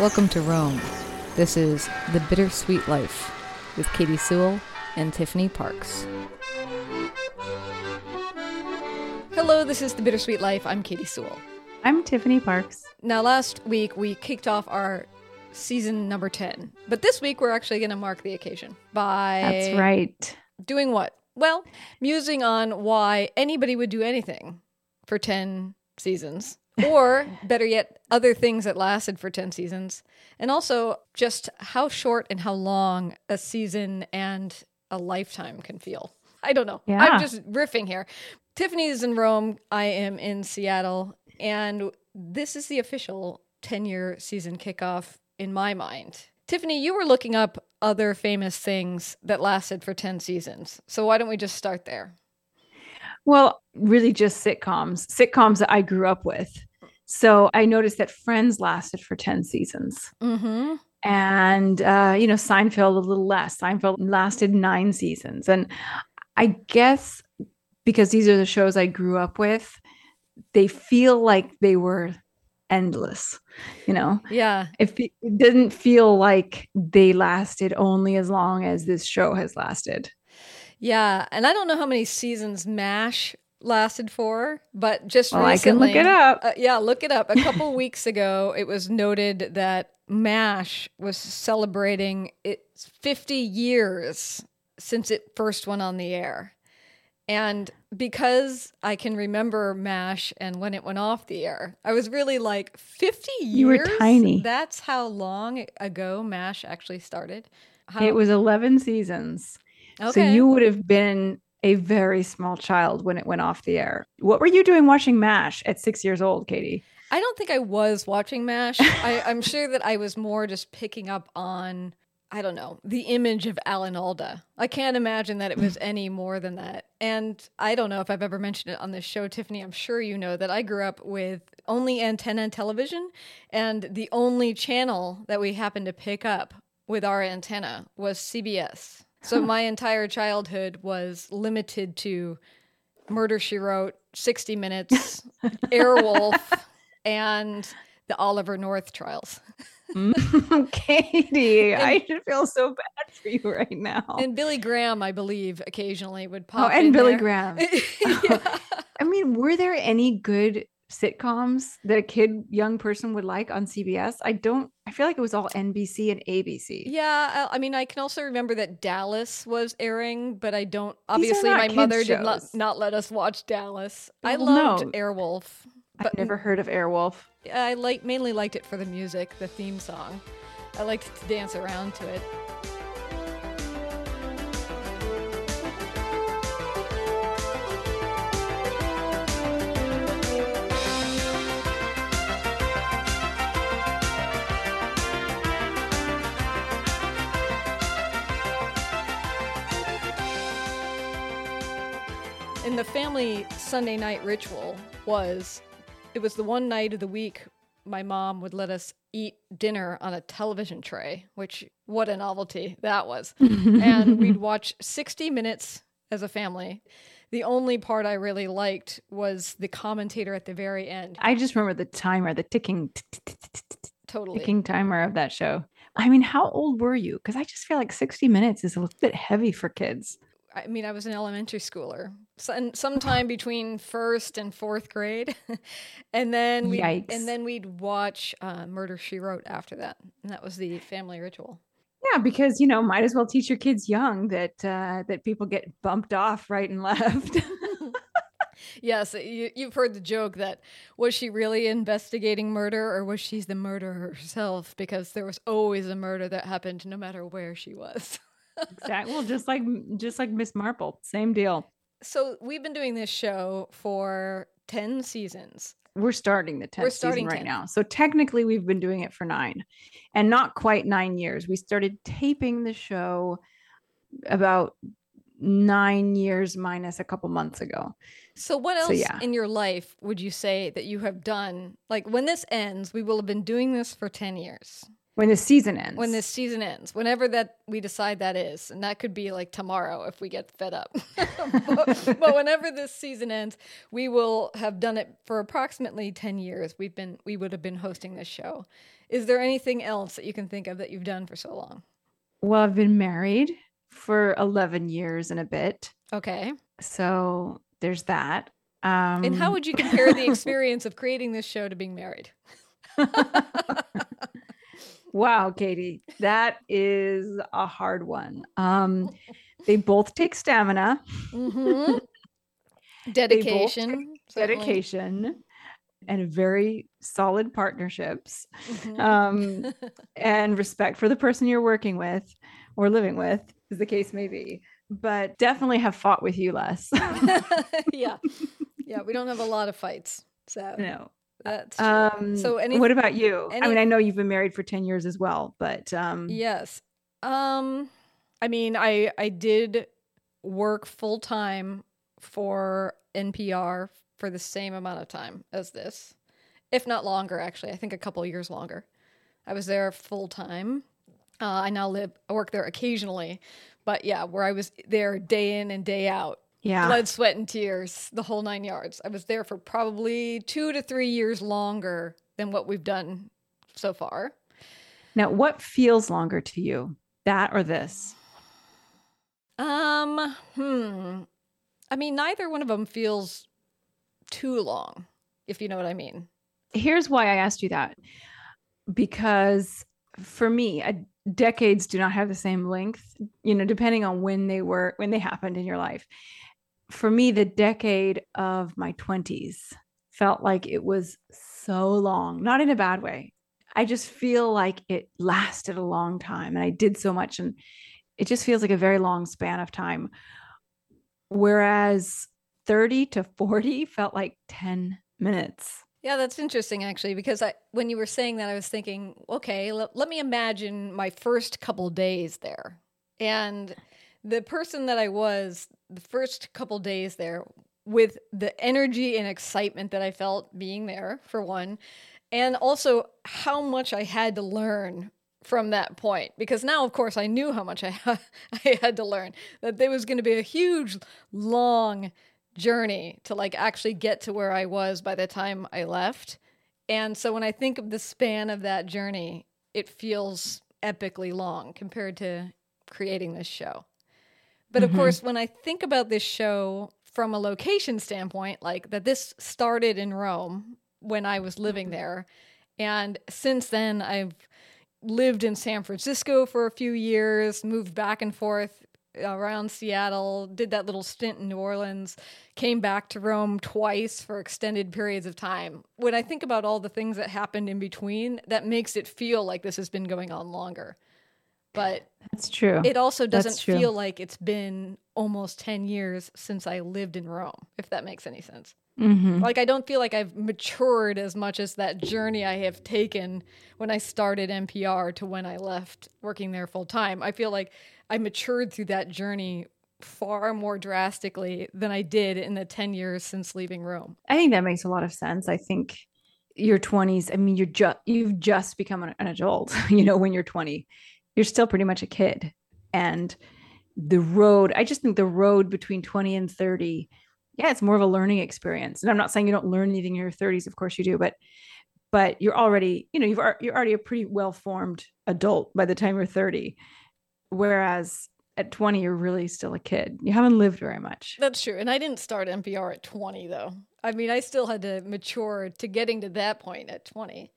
Welcome to Rome. This is The Bittersweet Life with Katie Sewell and Tiffany Parks. Hello, this is The Bittersweet Life. I'm Katie Sewell. I'm Tiffany Parks. Now, last week we kicked off our season number 10, but this week we're actually going to mark the occasion by. That's right. Doing what? Well, musing on why anybody would do anything for 10 seasons or better yet, other things that lasted for 10 seasons. And also just how short and how long a season and a lifetime can feel. I don't know. Yeah. I'm just riffing here. Tiffany is in Rome. I am in Seattle. And this is the official 10 year season kickoff in my mind. Tiffany, you were looking up other famous things that lasted for 10 seasons. So why don't we just start there? Well, really just sitcoms, sitcoms that I grew up with. So I noticed that Friends lasted for 10 seasons. Mm-hmm. And, uh, you know, Seinfeld a little less. Seinfeld lasted nine seasons. And I guess because these are the shows I grew up with, they feel like they were endless, you know? Yeah. It, it didn't feel like they lasted only as long as this show has lasted. Yeah, and I don't know how many seasons MASH lasted for, but just Well, I can look it up. Uh, yeah, look it up. A couple weeks ago, it was noted that MASH was celebrating its 50 years since it first went on the air. And because I can remember MASH and when it went off the air, I was really like, 50 years? You were tiny. That's how long ago MASH actually started? How- It was 11 seasons. Okay. So you would have been a very small child when it went off the air. What were you doing watching MASH at six years old, Katie? I don't think I was watching MASH. I, I'm sure that I was more just picking up on, I don't know, the image of Alan Alda. I can't imagine that it was any more than that. And I don't know if I've ever mentioned it on this show, Tiffany. I'm sure you know that I grew up with only antenna television, and the only channel that we happened to pick up with our antenna was CBS. So my entire childhood was limited to Murder She Wrote, 60 Minutes, Airwolf, and the Oliver North trials. Mm. Katie, I should feel so bad for you right now. And Billy Graham, I believe, occasionally would oh, pop. oh, and Billy there. Graham. yeah. I mean, were there any good sitcoms that a kid, young person would like on CBS? I don't, I feel like it was all NBC and ABC. Yeah, I I mean, I can also remember that Dallas was airing, but I don't. Obviously, my mother did not, not let us watch Dallas. I Well, loved no. Airwolf, I've never heard of Airwolf. I like mainly liked it for the music, the theme song. I liked to dance around to it. And the family Sunday night ritual was it was the one night of the week my mom would let us eat dinner on a television tray, which what a novelty that was. and we'd watch 60 minutes as a family. The only part I really liked was the commentator at the very end. I just remember the timer, the ticking, Totally. ticking timer of that show. I mean, how old were you? Because I just feel like 60 minutes is a little bit heavy for kids. I mean, I was an elementary schooler, so, and sometime between first and fourth grade, and then we and then we'd watch uh, Murder She Wrote after that, and that was the family ritual. Yeah, because you know, might as well teach your kids young that uh, that people get bumped off right and left. Yes, you, you've heard the joke that was she really investigating murder or was she the murderer herself? Because there was always a murder that happened no matter where she was. exactly. Well, just like just like Miss Marple, same deal. So we've been doing this show for 10 seasons. We're starting the 10th We're starting season right 10. now. So technically we've been doing it for 9 and not quite 9 years. We started taping the show about 9 years minus a couple months ago. So what else So, yeah. in your life would you say that you have done? Like when this ends, we will have been doing this for 10 years. When the season ends. When this season ends, whenever that we decide that is, and that could be like tomorrow if we get fed up. but, but whenever this season ends, we will have done it for approximately 10 years. We've been we would have been hosting this show. Is there anything else that you can think of that you've done for so long? Well, I've been married for 11 years and a bit. Okay. So there's that. Um, And how would you compare the experience of creating this show to being married? wow, Katie, that is a hard one. Um, they both take stamina, Mhm. Dedication. certainly. dedication, and very solid partnerships, Mhm. um, and respect for the person you're working with or living with, as the case may be. But definitely have fought with you less. yeah. Yeah. We don't have a lot of fights. So no. That's true. Um, So any- what about you? I mean, I know you've been married for 10 years as well, but um, Yes. Um I mean, I I did work full time for NPR for the same amount of time as this. If not longer actually. I think a couple years longer. I was there full time. Uh, I now live I work there occasionally, but yeah, where I was there day in and day out. Yeah. Blood, sweat and tears, the whole 9 yards. I was there for probably 2 to 3 years longer than what we've done so far. Now, what feels longer to you, that or this? Um, hmm. I mean, neither one of them feels too long, if you know what I mean. Here's why I asked you that. Because for me, uh, decades do not have the same length, you know, depending on when they were, when they happened in your life. For me, the decade of my 20s felt like it was so long, not in a bad way. I just feel like it lasted a long time and I did so much and it just feels like a very long span of time. Whereas 30 to 40 felt like 10 minutes. Yeah, that's interesting actually, because I when you were saying that, I was thinking, okay, l- let me imagine my first couple days there, and the person that I was the first couple days there, with the energy and excitement that I felt being there, for one, and also how much I had to learn from that point because now of course I knew how much I I had to learn that there was going to be a huge long journey to like actually get to where I was by the time I left. And so when I think of the span of that journey, it feels epically long compared to creating this show. But of Mhm. course, when I think about this show from a location standpoint, like that this started in Rome when I was living there. And since then, I've lived in San Francisco for a few years, moved back and forth around Seattle, did that little stint in New Orleans, came back to Rome twice for extended periods of time. When I think about all the things that happened in between, that makes it feel like this has been going on longer. But That's true. it also doesn't feel like it's been almost 10 years since I lived in Rome, if that makes any sense. Mhm. Like, I don't feel like I've matured as much as that journey I have taken when I started NPR to when I left working there full time. I feel like I matured through that journey far more drastically than I did in the 10 years since leaving Rome. I think that makes a lot of sense. I think your 20s, I mean, you're just you've just become an, an adult, you know, when you're 20. You're still pretty much a kid. And the road, I just think the road between 20 and 30, yeah, it's more of a learning experience. And I'm not saying you don't learn anything in your 30s, of course you do, but but you're already, you know, you've you're already a pretty well-formed adult by the time you're 30. Whereas at 20, you're really still a kid. You haven't lived very much. That's true. And I didn't start NPR at 20, though. I mean, I still had to mature to getting to that point at 20.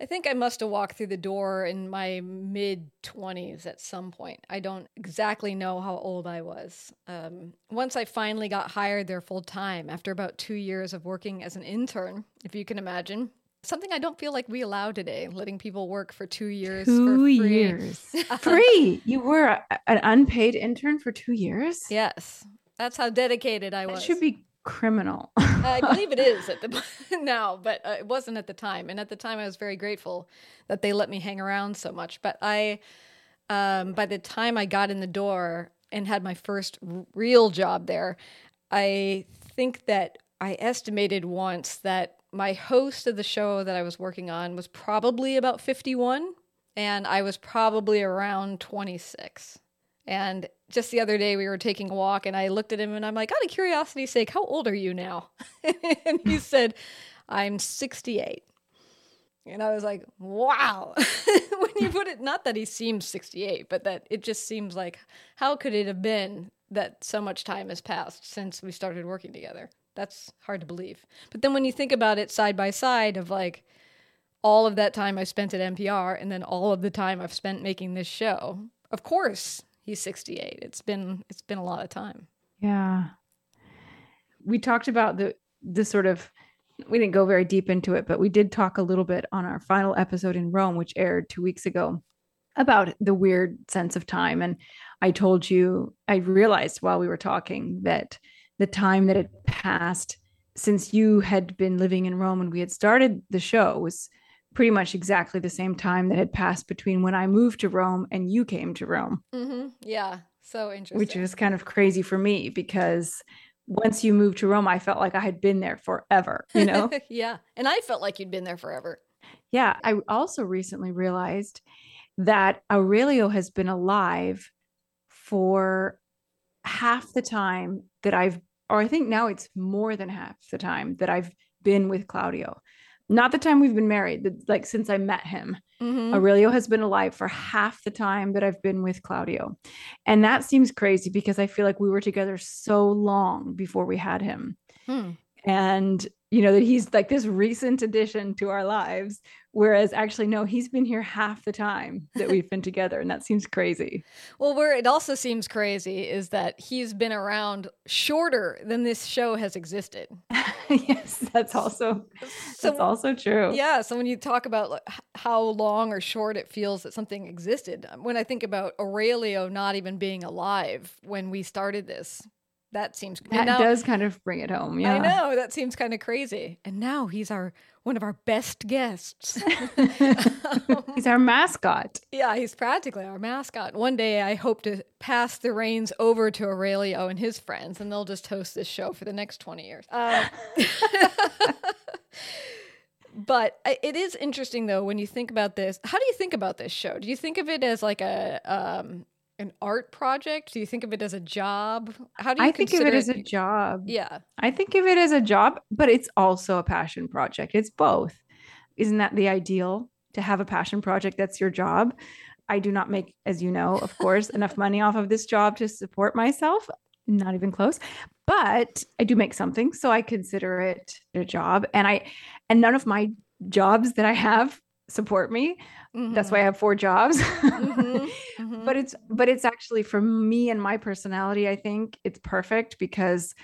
I think I must have walked through the door in my mid 20s at some point. I don't exactly know how old I was. Um, once I finally got hired there full time after about two years of working as an intern, if you can imagine. Something I don't feel like we allow today, letting people work for two years for Two free. years. Free. You were a, an unpaid intern for two years? Yes, that's how dedicated I That was. should be criminal. I believe it is at the now, but uh, it wasn't at the time. And at the time, I was very grateful that they let me hang around so much. But I, um, by the time I got in the door and had my first r- real job there, I think that I estimated once that my host of the show that I was working on was probably about 51, and I was probably around 26. And just the other day, we were taking a walk, and I looked at him and I'm like, out of curiosity's sake, how old are you now? and he said, I'm 68. And I was like, wow. when you put it, not that he seems 68, but that it just seems like, how could it have been that so much time has passed since we started working together? That's hard to believe. But then when you think about it side by side, of like all of that time I spent at NPR and then all of the time I've spent making this show, of course he's 68. It's been it's been a lot of time. Yeah. We talked about the the sort of we didn't go very deep into it, but we did talk a little bit on our final episode in Rome, which aired two weeks ago, about the weird sense of time. And I told you, I realized while we were talking that the time that had passed since you had been living in Rome and we had started the show was pretty much exactly the same time that had passed between when I moved to Rome and you came to Rome. Mm-hmm. Yeah. So interesting. Which is kind of crazy for me because once you moved to Rome, I felt like I had been there forever, you know? yeah. And I felt like you'd been there forever. Yeah. I also recently realized that Aurelio has been alive for half the time that I've, or I think now it's more than half the time that I've been with Claudio not the time we've been married, like since I met him. Mm-hmm. Aurelio has been alive for half the time that I've been with Claudio. And that seems crazy because I feel like we were together so long before we had him. Hmm. And you know that he's like this recent addition to our lives whereas actually no he's been here half the time that we've been together and that seems crazy. Well where it also seems crazy is that he's been around shorter than this show has existed. Yes that's also so, that's also true. Yeah so when you talk about how long or short it feels that something existed when i think about aurelio not even being alive when we started this that seems that now, does kind of bring it home. Yeah, I know that seems kind of crazy. And now he's our one of our best guests. he's our mascot. Yeah, he's practically our mascot. One day, I hope to pass the reins over to Aurelio and his friends, and they'll just host this show for the next twenty years. Uh, but it is interesting though when you think about this. How do you think about this show? Do you think of it as like a um, an art project? Do you think of it as a job? How do you I think of it, it as a job. Yeah. I think of it as a job, but it's also a passion project. It's both. Isn't that the ideal to have a passion project that's your job? I do not make, as you know, of course, enough money off of this job to support myself. Not even close. But I do make something, so I consider it a job. And I and none of my jobs that I have support me. Mm-hmm. That's why I have four jobs. mm-hmm. Mm-hmm. But it's but it's actually for me and my personality, I think it's perfect because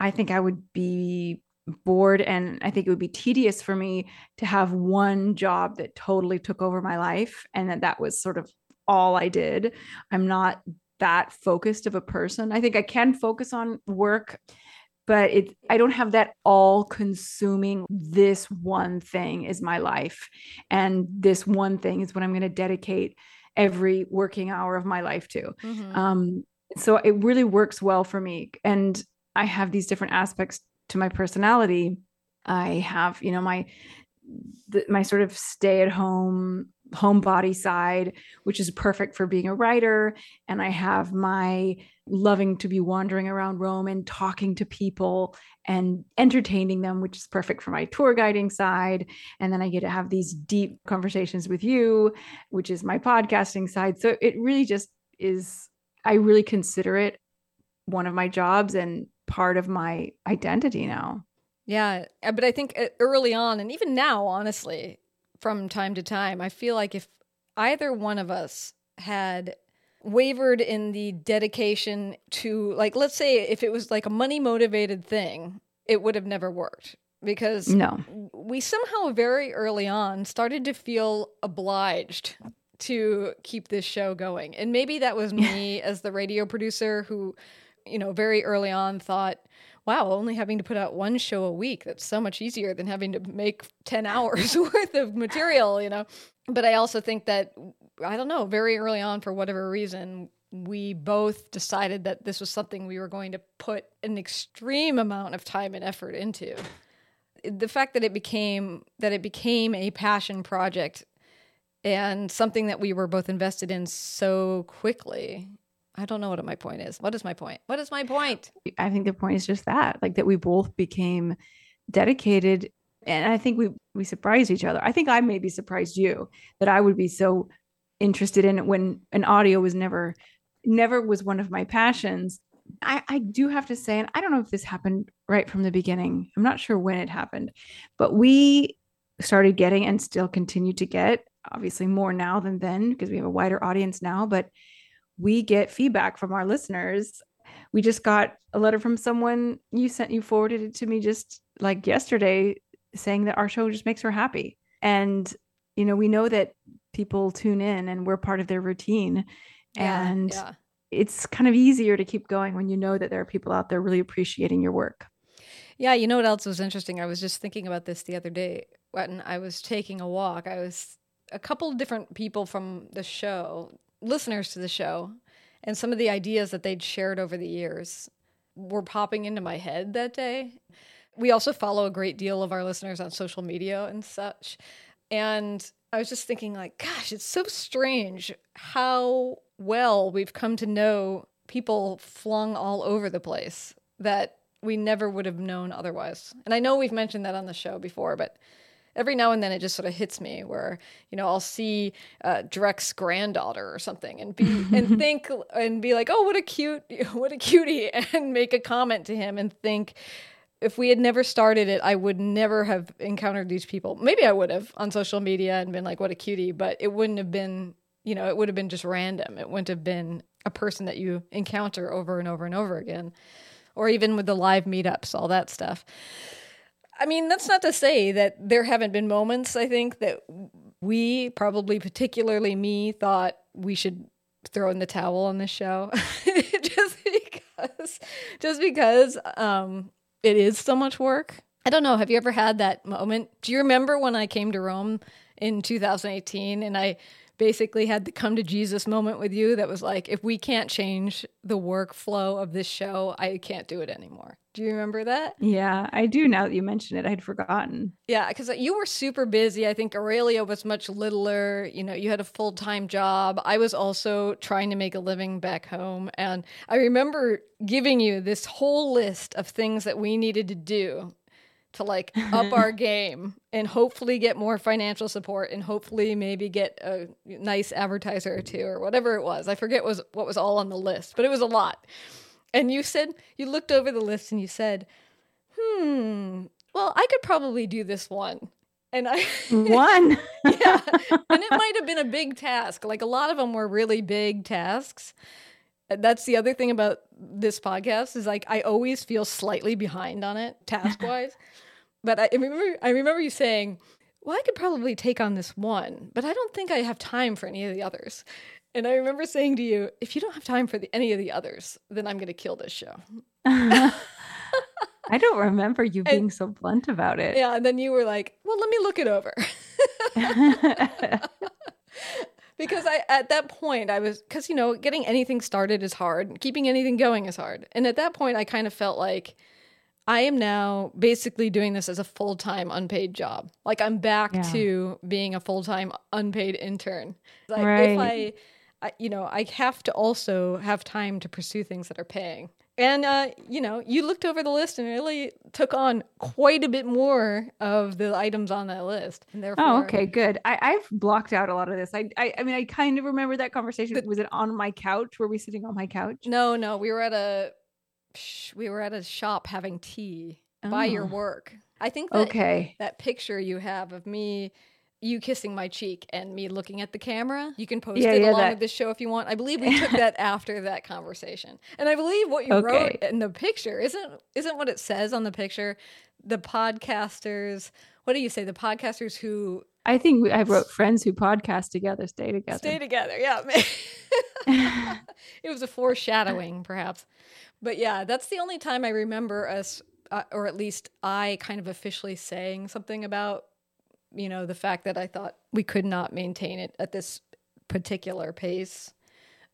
I think I would be bored and I think it would be tedious for me to have one job that totally took over my life and that that was sort of all I did. I'm not that focused of a person. I think I can focus on work but it i don't have that all consuming this one thing is my life and this one thing is what i'm going to dedicate every working hour of my life to mm-hmm. um, so it really works well for me and i have these different aspects to my personality i have you know my the, my sort of stay at home homebody side, which is perfect for being a writer. And I have my loving to be wandering around Rome and talking to people and entertaining them, which is perfect for my tour guiding side. And then I get to have these deep conversations with you, which is my podcasting side. So it really just is, I really consider it one of my jobs and part of my identity now. Yeah, but I think uh, early on, and even now, honestly, from time to time. I feel like if either one of us had wavered in the dedication to, like, let's say if it was like a money motivated thing, it would have never worked because no. we somehow very early on started to feel obliged to keep this show going. And maybe that was me as the radio producer who, you know, very early on thought, wow, only having to put out one show a week, that's so much easier than having to make 10 hours worth of material, you know? But I also think that, I don't know, very early on, for whatever reason, we both decided that this was something we were going to put an extreme amount of time and effort into. The fact that it became that it became a passion project and something that we were both invested in so quickly I don't know what my point is. What is my point? What is my point? I think the point is just that, like that we both became dedicated And I think we we surprised each other. I think I maybe surprised you that I would be so interested in it when an audio was never never was one of my passions. I, I do have to say, and I don't know if this happened right from the beginning. I'm not sure when it happened, but we started getting and still continue to get obviously more now than then because we have a wider audience now, but we get feedback from our listeners. We just got a letter from someone you sent, you forwarded it to me just like yesterday saying that our show just makes her happy. And, you know, we know that people tune in and we're part of their routine. Yeah, and yeah. it's kind of easier to keep going when you know that there are people out there really appreciating your work. Yeah, you know what else was interesting? I was just thinking about this the other day when I was taking a walk. I was a couple of different people from the show, listeners to the show, and some of the ideas that they'd shared over the years were popping into my head that day. We also follow a great deal of our listeners on social media and such. And I was just thinking, like, gosh, it's so strange how well we've come to know people flung all over the place that we never would have known otherwise. And I know we've mentioned that on the show before, but every now and then it just sort of hits me where you know I'll see uh, Drek's granddaughter or something and be and think and be like, oh, what a cute, what a cutie, and make a comment to him and think. If we had never started it, I would never have encountered these people. Maybe I would have on social media and been like, what a cutie, but it wouldn't have been, you know, it would have been just random. It wouldn't have been a person that you encounter over and over and over again, or even with the live meetups, all that stuff. I mean, that's not to say that there haven't been moments, I think, that we, probably particularly me, thought we should throw in the towel on this show. just because just because um it is so much work. I don't know, have you ever had that moment? Do you remember when I came to Rome in 2018 and I basically had the come to Jesus moment with you that was like, if we can't change the workflow of this show, I can't do it anymore. Do you remember that? Yeah, I do now that you mention it. I'd forgotten. Yeah, because you were super busy. I think Aurelio was much littler. You know, you had a full time job. I was also trying to make a living back home. And I remember giving you this whole list of things that we needed to do to like up our game and hopefully get more financial support and hopefully maybe get a nice advertiser or two or whatever it was. I forget was what was all on the list, but it was a lot. And you said you looked over the list and you said, "Hmm, well, I could probably do this one." And I one. yeah. And it might have been a big task. Like a lot of them were really big tasks. That's the other thing about this podcast is like I always feel slightly behind on it task wise. but I remember I remember you saying, "Well, I could probably take on this one, but I don't think I have time for any of the others." And I remember saying to you, "If you don't have time for the, any of the others, then I'm going to kill this show." I don't remember you being and, so blunt about it. Yeah, and then you were like, "Well, let me look it over." Because I at that point I was cuz you know, getting anything started is hard, keeping anything going is hard. And at that point I kind of felt like I am now basically doing this as a full time unpaid job. Like I'm back yeah. to being a full time unpaid intern. Like right. if I, I, you know, I have to also have time to pursue things that are paying. And uh, you know, you looked over the list and really took on quite a bit more of the items on that list. And oh, therefore, oh, okay, good. I, I've blocked out a lot of this. I, I, I mean, I kind of remember that conversation. Was it on my couch? Were we sitting on my couch? No, no, we were at a we were at a shop having tea oh. by your oh. work. I think that, okay. that picture you have of me you kissing my cheek and me looking at the camera. You can post yeah, it yeah, along that. with this show if you want. I believe we took that after that conversation. And I believe what you okay. wrote in the picture isn't isn't what it says on the picture. The podcasters, what do you say? The podcasters who I think I wrote friends who podcast together stay together. Stay together. Yeah. it was a foreshadowing perhaps. But yeah, that's the only time I remember us, uh, or at least I, kind of officially saying something about, you know, the fact that I thought we could not maintain it at this particular pace.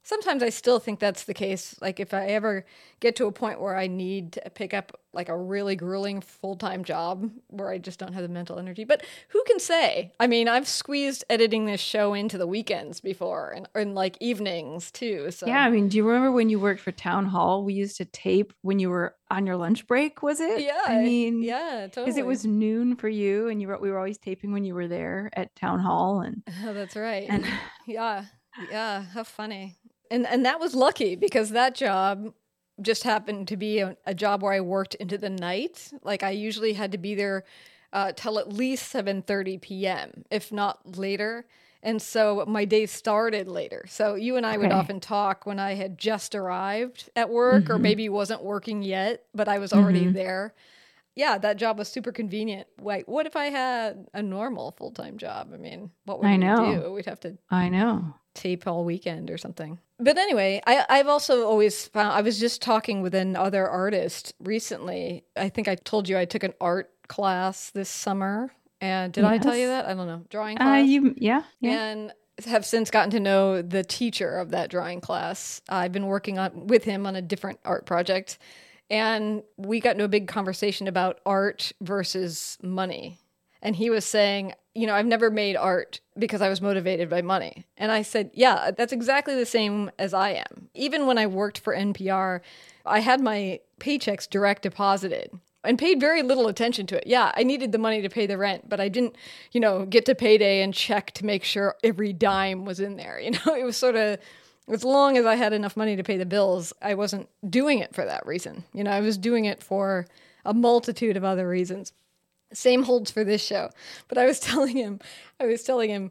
Sometimes I still think that's the case. Like if I ever get to a point where I need to pick up like a really grueling full time job where I just don't have the mental energy. But who can say? I mean, I've squeezed editing this show into the weekends before and, and like evenings too. So Yeah, I mean, do you remember when you worked for Town Hall? We used to tape when you were on your lunch break, was it? yeah, I mean, yeah, totally. because it was noon for you, and you were we were always taping when you were there at Town Hall, and Oh, that's right. and Yeah. Yeah. How funny. And and that was lucky because that job just happened to be a, a job where I worked into the night. Like I usually had to be there uh, till at least seven thirty p.m., if not later. And so my day started later. So you and I would often talk when I had just arrived at work, or Mhm. maybe wasn't working yet, but I was already Mhm. there. Yeah, that job was super convenient. Wait, what if I had a normal full time job? I mean, what would I we know. do? We'd have to I know. Tape all weekend or something. But anyway, I, I've also always found I was just talking with another artist recently. I think I told you I took an art class this summer. And did I tell you that? I don't know. Drawing Uh, class. you yeah yeah. And have since gotten to know the teacher of that drawing class. I've been working on with him on a different art project. And we got into a big conversation about art versus money. And he was saying, you know, I've never made art because I was motivated by money. And I said, yeah, that's exactly the same as I am. Even when I worked for NPR, I had my paychecks direct deposited and paid very little attention to it. Yeah, I needed the money to pay the rent, but I didn't, you know, get to payday and check to make sure every dime was in there. You know, it was sort of as long as I had enough money to pay the bills, I wasn't doing it for that reason. You know, I was doing it for a multitude of other reasons. Same holds for this show. But I was telling him, I was telling him,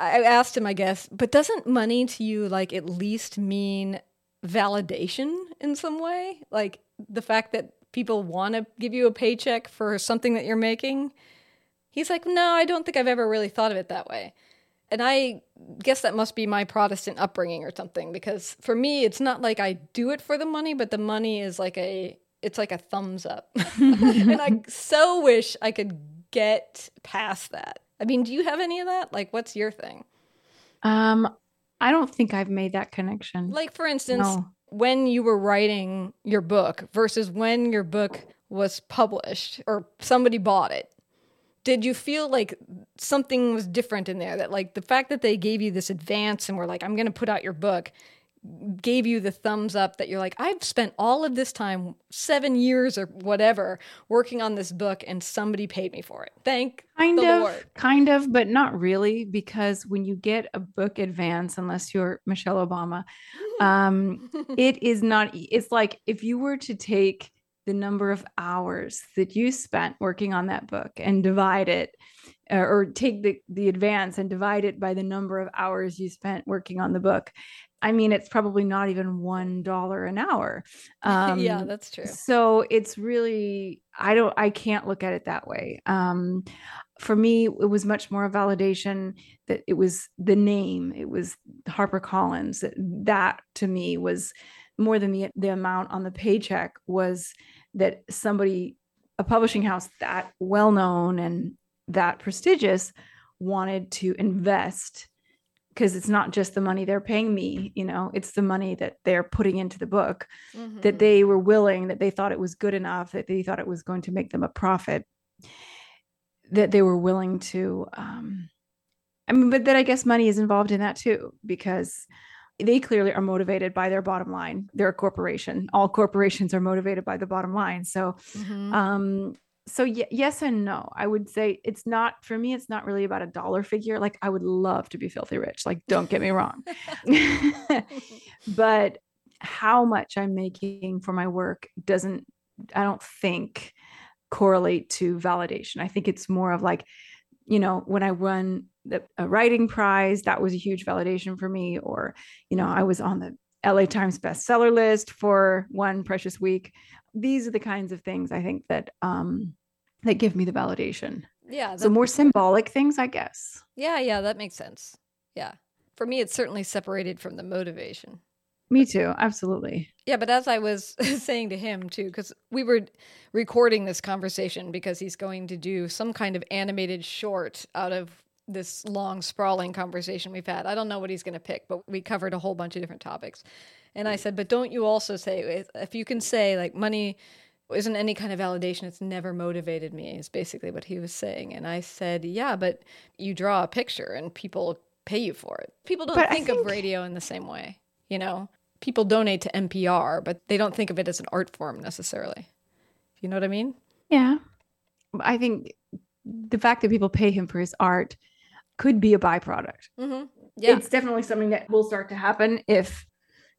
I asked him, I guess, but doesn't money to you like at least mean validation in some way? Like the fact that people want to give you a paycheck for something that you're making? He's like, no, I don't think I've ever really thought of it that way. And I guess that must be my Protestant upbringing or something because for me, it's not like I do it for the money, but the money is like a it's like a thumbs up. and I so wish I could get past that. I mean, do you have any of that? Like what's your thing? Um, I don't think I've made that connection. Like for instance, No. when you were writing your book versus when your book was published or somebody bought it. Did you feel like something was different in there that like the fact that they gave you this advance and were like I'm going to put out your book gave you the thumbs up that you're like I've spent all of this time 7 years or whatever working on this book and somebody paid me for it. Thank kind of Lord. kind of but not really because when you get a book advance unless you're michelle obama um it is not it's like if you were to take the number of hours that you spent working on that book and divide it uh, or take the the advance and divide it by the number of hours you spent working on the book i mean it's probably not even one dollar an hour um yeah, that's true. so it's really i don't i can't look at it that way um for me it was much more a validation that it was the name it was harper collins that, that to me was more than the the amount on the paycheck was that somebody a publishing house that well known and that prestigious wanted to invest because it's not just the money they're paying me you know it's the money that they're putting into the book that Mhm. they were willing that they thought it was good enough that they thought it was going to make them a profit that they were willing to um i mean but then i guess money is involved in that too because they clearly are motivated by their bottom line they're a corporation all corporations are motivated by the bottom line so Mhm. um so y- yes and no. I would say it's not for me it's not really about a dollar figure. Like i would love to be filthy rich. Like don't get me wrong. But how much i'm making for my work doesn't i don't think correlate to validation. I think it's more of like you know when i won the a writing prize that was a huge validation for me or you know i was on the la times bestseller list for one precious week these are the kinds of things i think that um that give me the validation yeah, so more symbolic things i guess Yeah, yeah, that makes sense. Yeah. For me, it's certainly separated from the motivation. me too absolutely Yeah, but as I was saying to him too, because we were recording this conversation because he's going to do some kind of animated short out of this long, sprawling conversation we've had. I don't know what he's going to pick, but we covered a whole bunch of different topics. And I mm. said, but don't you also say, if you can say, like, money isn't any kind of validation, it's never motivated me, is basically what he was saying. And I said, yeah, but you draw a picture and people pay you for it. People don't think, think of radio in the same way, you know? People donate to NPR, but they don't think of it as an art form necessarily. You know what I mean? Yeah. I think the fact that people pay him for his art could be a byproduct. Mm-hmm. Yeah. It's definitely something that will start to happen if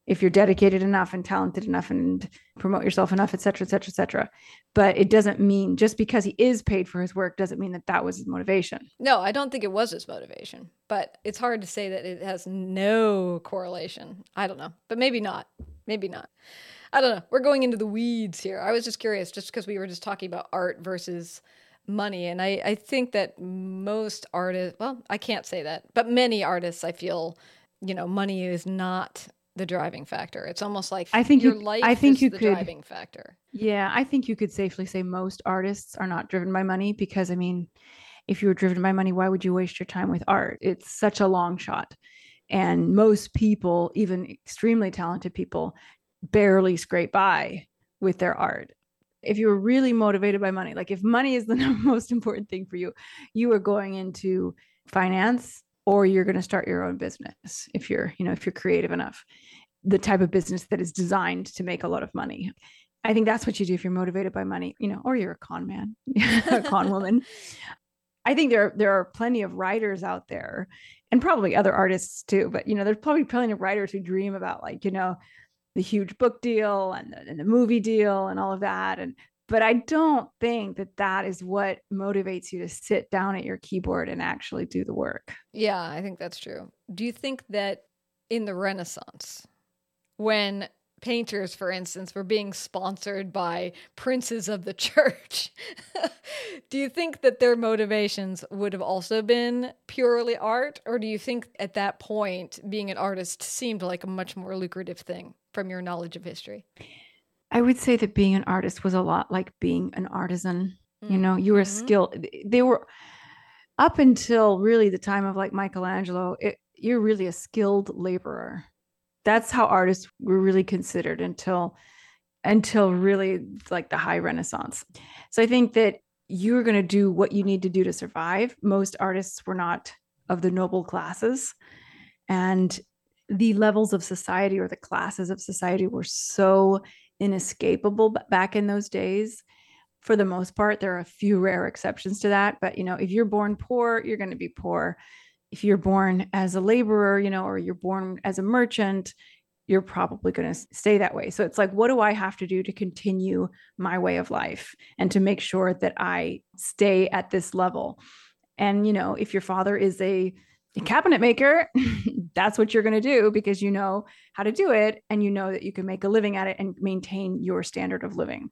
if you're dedicated enough and talented enough and promote yourself enough, et cetera, et cetera, et cetera. But it doesn't mean just because he is paid for his work doesn't mean that that was his motivation. No, I don't think it was his motivation. But it's hard to say that it has no correlation. I don't know, but maybe not. Maybe not. I don't know. We're going into the weeds here. I was just curious, just because we were just talking about art versus money. And I, I think that most artists, well, I can't say that, but many artists, I feel, you know, money is not the driving factor. It's almost like I think your you, life I think you the could, driving factor. Yeah, I think you could safely say most artists are not driven by money because I mean, if you were driven by money, why would you waste your time with art? It's such a long shot. And most people, even extremely talented people, barely scrape by with their art if you were really motivated by money, like if money is the most important thing for you, you are going into finance or you're going to start your own business if you're, you know, if you're creative enough, the type of business that is designed to make a lot of money. I think that's what you do if you're motivated by money, you know, or you're a con man, a con woman. I think there there are plenty of writers out there and probably other artists too, but you know, there's probably plenty of writers who dream about like, you know, the huge book deal and the, and the movie deal and all of that and but i don't think that that is what motivates you to sit down at your keyboard and actually do the work. Yeah i think that's true. Do you think that in the renaissance when painters for instance were being sponsored by princes of the church do you think that their motivations would have also been purely art or do you think at that point being an artist seemed like a much more lucrative thing from your knowledge of history? I would say that being an artist was a lot like being an artisan. Mm-hmm. You know, you were mm-hmm. skilled. They were up until really the time of like Michelangelo, it, you're really a skilled laborer. That's how artists were really considered until until really like the high renaissance. So I think that you're going to do what you need to do to survive. Most artists were not of the noble classes and the levels of society or the classes of society were so inescapable back in those days for the most part there are a few rare exceptions to that but you know if you're born poor you're going to be poor if you're born as a laborer you know or you're born as a merchant you're probably going to stay that way so it's like what do i have to do to continue my way of life and to make sure that i stay at this level and you know if your father is a cabinet maker, that's what you're going to do because you know how to do it and you know that you can make a living at it and maintain your standard of living.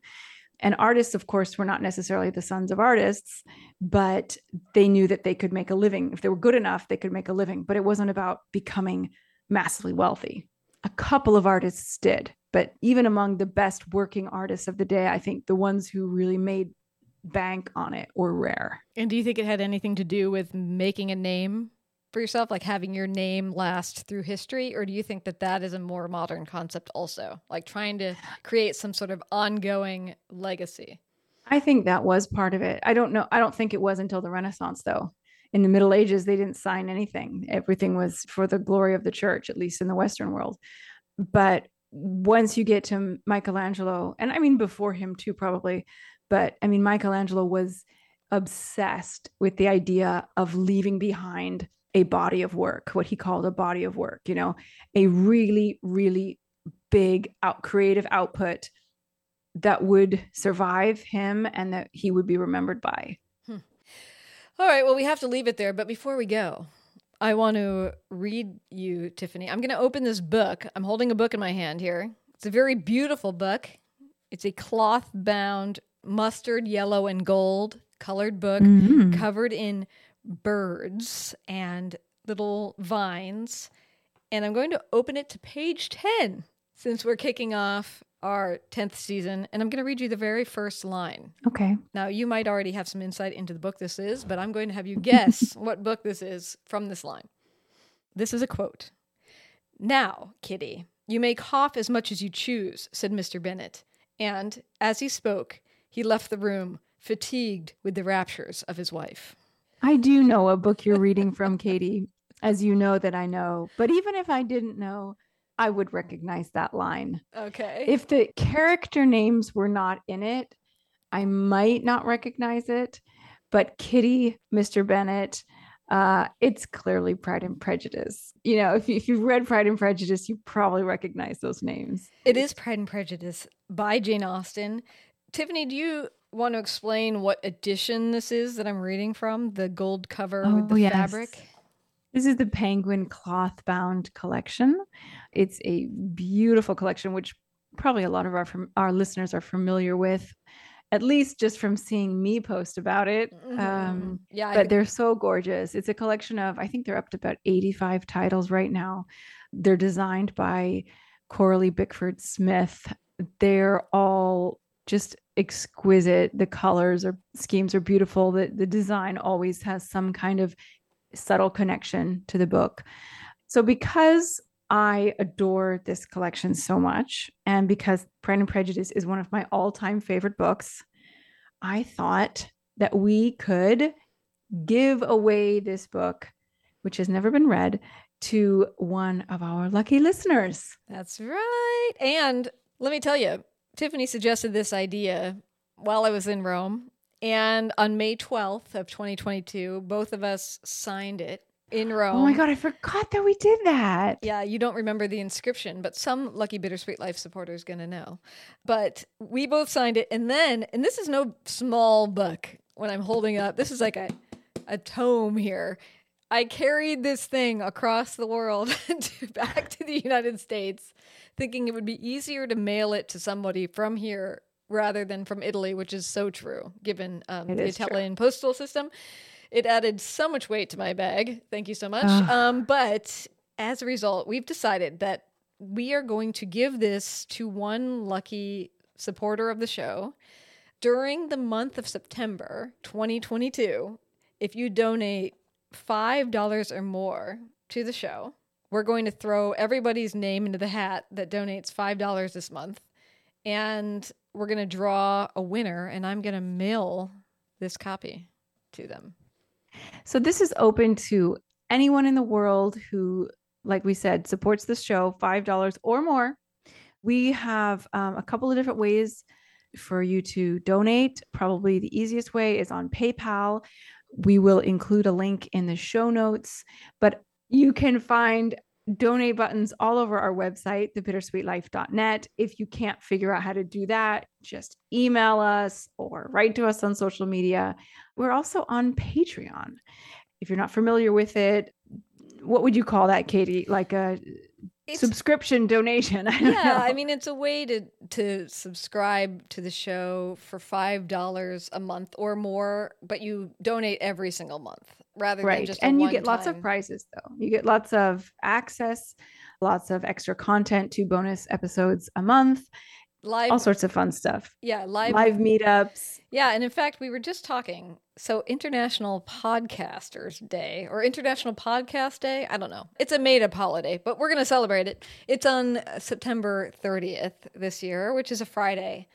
And artists, of course, were not necessarily the sons of artists, but they knew that they could make a living. If they were good enough, they could make a living, but it wasn't about becoming massively wealthy. A couple of artists did, but even among the best working artists of the day, I think the ones who really made bank on it were rare. And do you think it had anything to do with making a name for yourself, like having your name last through history? Or do you think that that is a more modern concept also, like trying to create some sort of ongoing legacy? I think that was part of it. I don't know. I don't think it was until the Renaissance, though. In the Middle Ages, they didn't sign anything. Everything was for the glory of the church, at least in the Western world. But once you get to Michelangelo, and I mean before him too, probably, but I mean, Michelangelo was obsessed with the idea of leaving behind a body of work, what he called a body of work, you know, a really, really big out creative output that would survive him and that he would be remembered by. Hmm. All right, well, we have to leave it there. But before we go, I want to read you, Tiffany. I'm going to open this book. I'm holding a book in my hand here. It's a very beautiful book. It's a cloth bound, mustard yellow and gold colored book mm-hmm. covered in birds and little vines. And I'm going to open it to page 10 since we're kicking off our 10th season, and I'm going to read you the very first line. Okay. Now, you might already have some insight into the book this is, but I'm going to have you guess what book this is from this line. This is a quote Now, Kitty, you may cough as much as you choose, said Mr. Bennet. And as he spoke, he left the room, fatigued with the raptures of his wife. I do know a book you're reading from, Katie, as you know that I know. But even if I didn't know, I would recognize that line. Okay. If the character names were not in it, I might not recognize it. But Kitty, Mr. Bennet, uh, it's clearly Pride and Prejudice. You know, if, you, if you've read Pride and Prejudice, you probably recognize those names. It is Pride and Prejudice by Jane Austen. Tiffany, do you want to explain what edition this is that I'm reading from? The gold cover with Oh, the yes. fabric? This is the Penguin cloth bound collection. It's a beautiful collection, which probably a lot of our our listeners are familiar with, at least just from seeing me post about it. Mhm. Um, yeah, I but they're so gorgeous. It's a collection of, I think they're up to about 85 titles right now. They're designed by Coralie Bickford Smith. They're all just exquisite. The colors or schemes are beautiful. The, the design always has some kind of subtle connection to the book. So, because I adore this collection so much, and because Pride and Prejudice is one of my all time favorite books, I thought that we could give away this book, which has never been read, to one of our lucky listeners. That's right. And let me tell you, Tiffany suggested this idea while I was in Rome. And on May 12th of 2022, both of us signed it in Rome. Oh my God, I forgot that we did that. Yeah, you don't remember the inscription, but some lucky Bittersweet Life supporter is going to know. But we both signed it. And then, and this is no small book when I'm holding up, this is like a, a tome here. I carried this thing across the world to back to the United States, thinking it would be easier to mail it to somebody from here rather than from Italy, which is so true given um, the is true. Italian postal system. It added so much weight to my bag. Thank you so much. Um, but as a result, we've decided that we are going to give this to one lucky supporter of the show during the month of September 2022. If you donate $5 or more to the show, we're going to throw everybody's name into the hat that donates $5 this month. And we're going to draw a winner, and I'm going to mail this copy to them. So this is open to anyone in the world who, like we said, supports the show, $5 or more. We have um, a couple of different ways for you to donate. Probably the easiest way is on PayPal. We will include a link in the show notes, but you can find donate buttons all over our website, thebittersweetlife.net. If you can't figure out how to do that, just email us or write to us on social media. We're also on Patreon. If you're not familiar with it, what would you call that, Katy? Like a It's- subscription donation? I don't yeah, know. I mean it's a way to to subscribe to the show for five dollars a month or more, but you donate every single month rather than right. just a And you get lots of prizes, though. You get lots of access, lots of extra content to bonus episodes a month, live. all sorts of fun stuff. yeah, live, Live meetups. Yeah, and in fact, we were just talking. So, International Podcasters Day or International Podcast Day, I don't know. It's a made up holiday, but we're going to celebrate it. It's on September 30th this year, which is a Friday.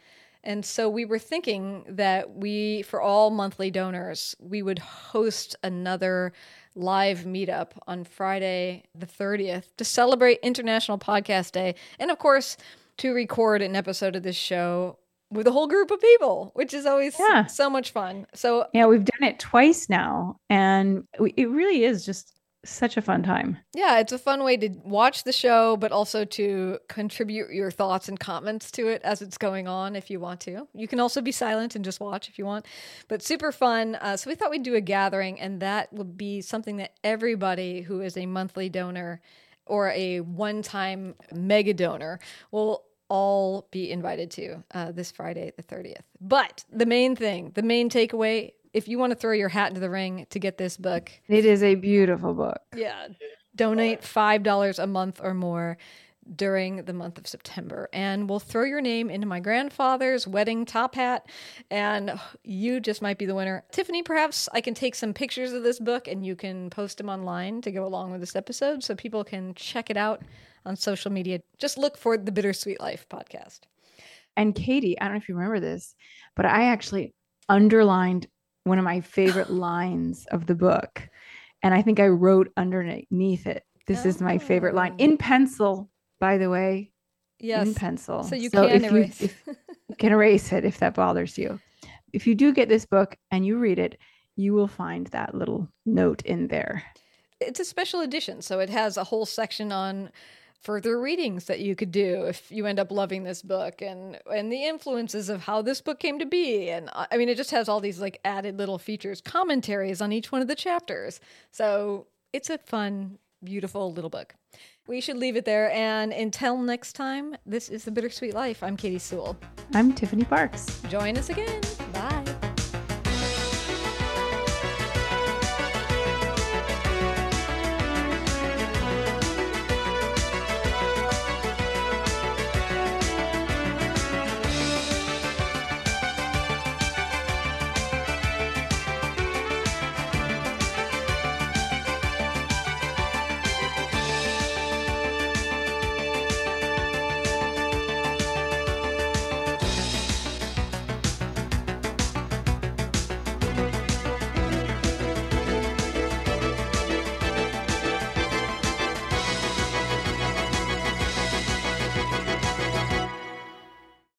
And so we were thinking that we, for all monthly donors, we would host another live meetup on Friday the 30th to celebrate International Podcast Day. And of course, to record an episode of this show with a whole group of people, which is always Yeah. so much fun. So Yeah, we've done it twice now, and it really is just such a fun time. Yeah, it's a fun way to watch the show, but also to contribute your thoughts and comments to it as it's going on if you want to. You can also be silent and just watch if you want, but super fun. Uh, so we thought we'd do a gathering, and that would be something that everybody who is a monthly donor or a one time mega donor will all be invited to uh, this Friday, the 30th. But the main thing, the main takeaway, if you want to throw your hat into the ring to get this book, It is a beautiful book. yeah. Donate $5 a month or more. during the month of September. And we'll throw your name into my grandfather's wedding top hat, and you just might be the winner. Tiffany, perhaps I can take some pictures of this book and you can post them online to go along with this episode so people can check it out on social media. Just look for the Bittersweet Life podcast. And Katy, I don't know if you remember this, but I actually underlined one of my favorite lines of the book. And I think I wrote underneath it, this is my favorite line Oh. in pencil, by the way. Yes. In pencil. So you can if erase. You, if, you can erase it if that bothers you. If you do get this book and you read it, you will find that little note in there. it's a special edition, so it has a whole section on further readings that you could do if you end up loving this book and and the influences of how this book came to be. And I mean it just has all these like added little features commentaries on each one of the chapters. So it's a fun beautiful little book. We should leave it there. And until next time this is the bittersweet life. I'm Katy Sewall. I'm Tiffany Parks. join us again. Bye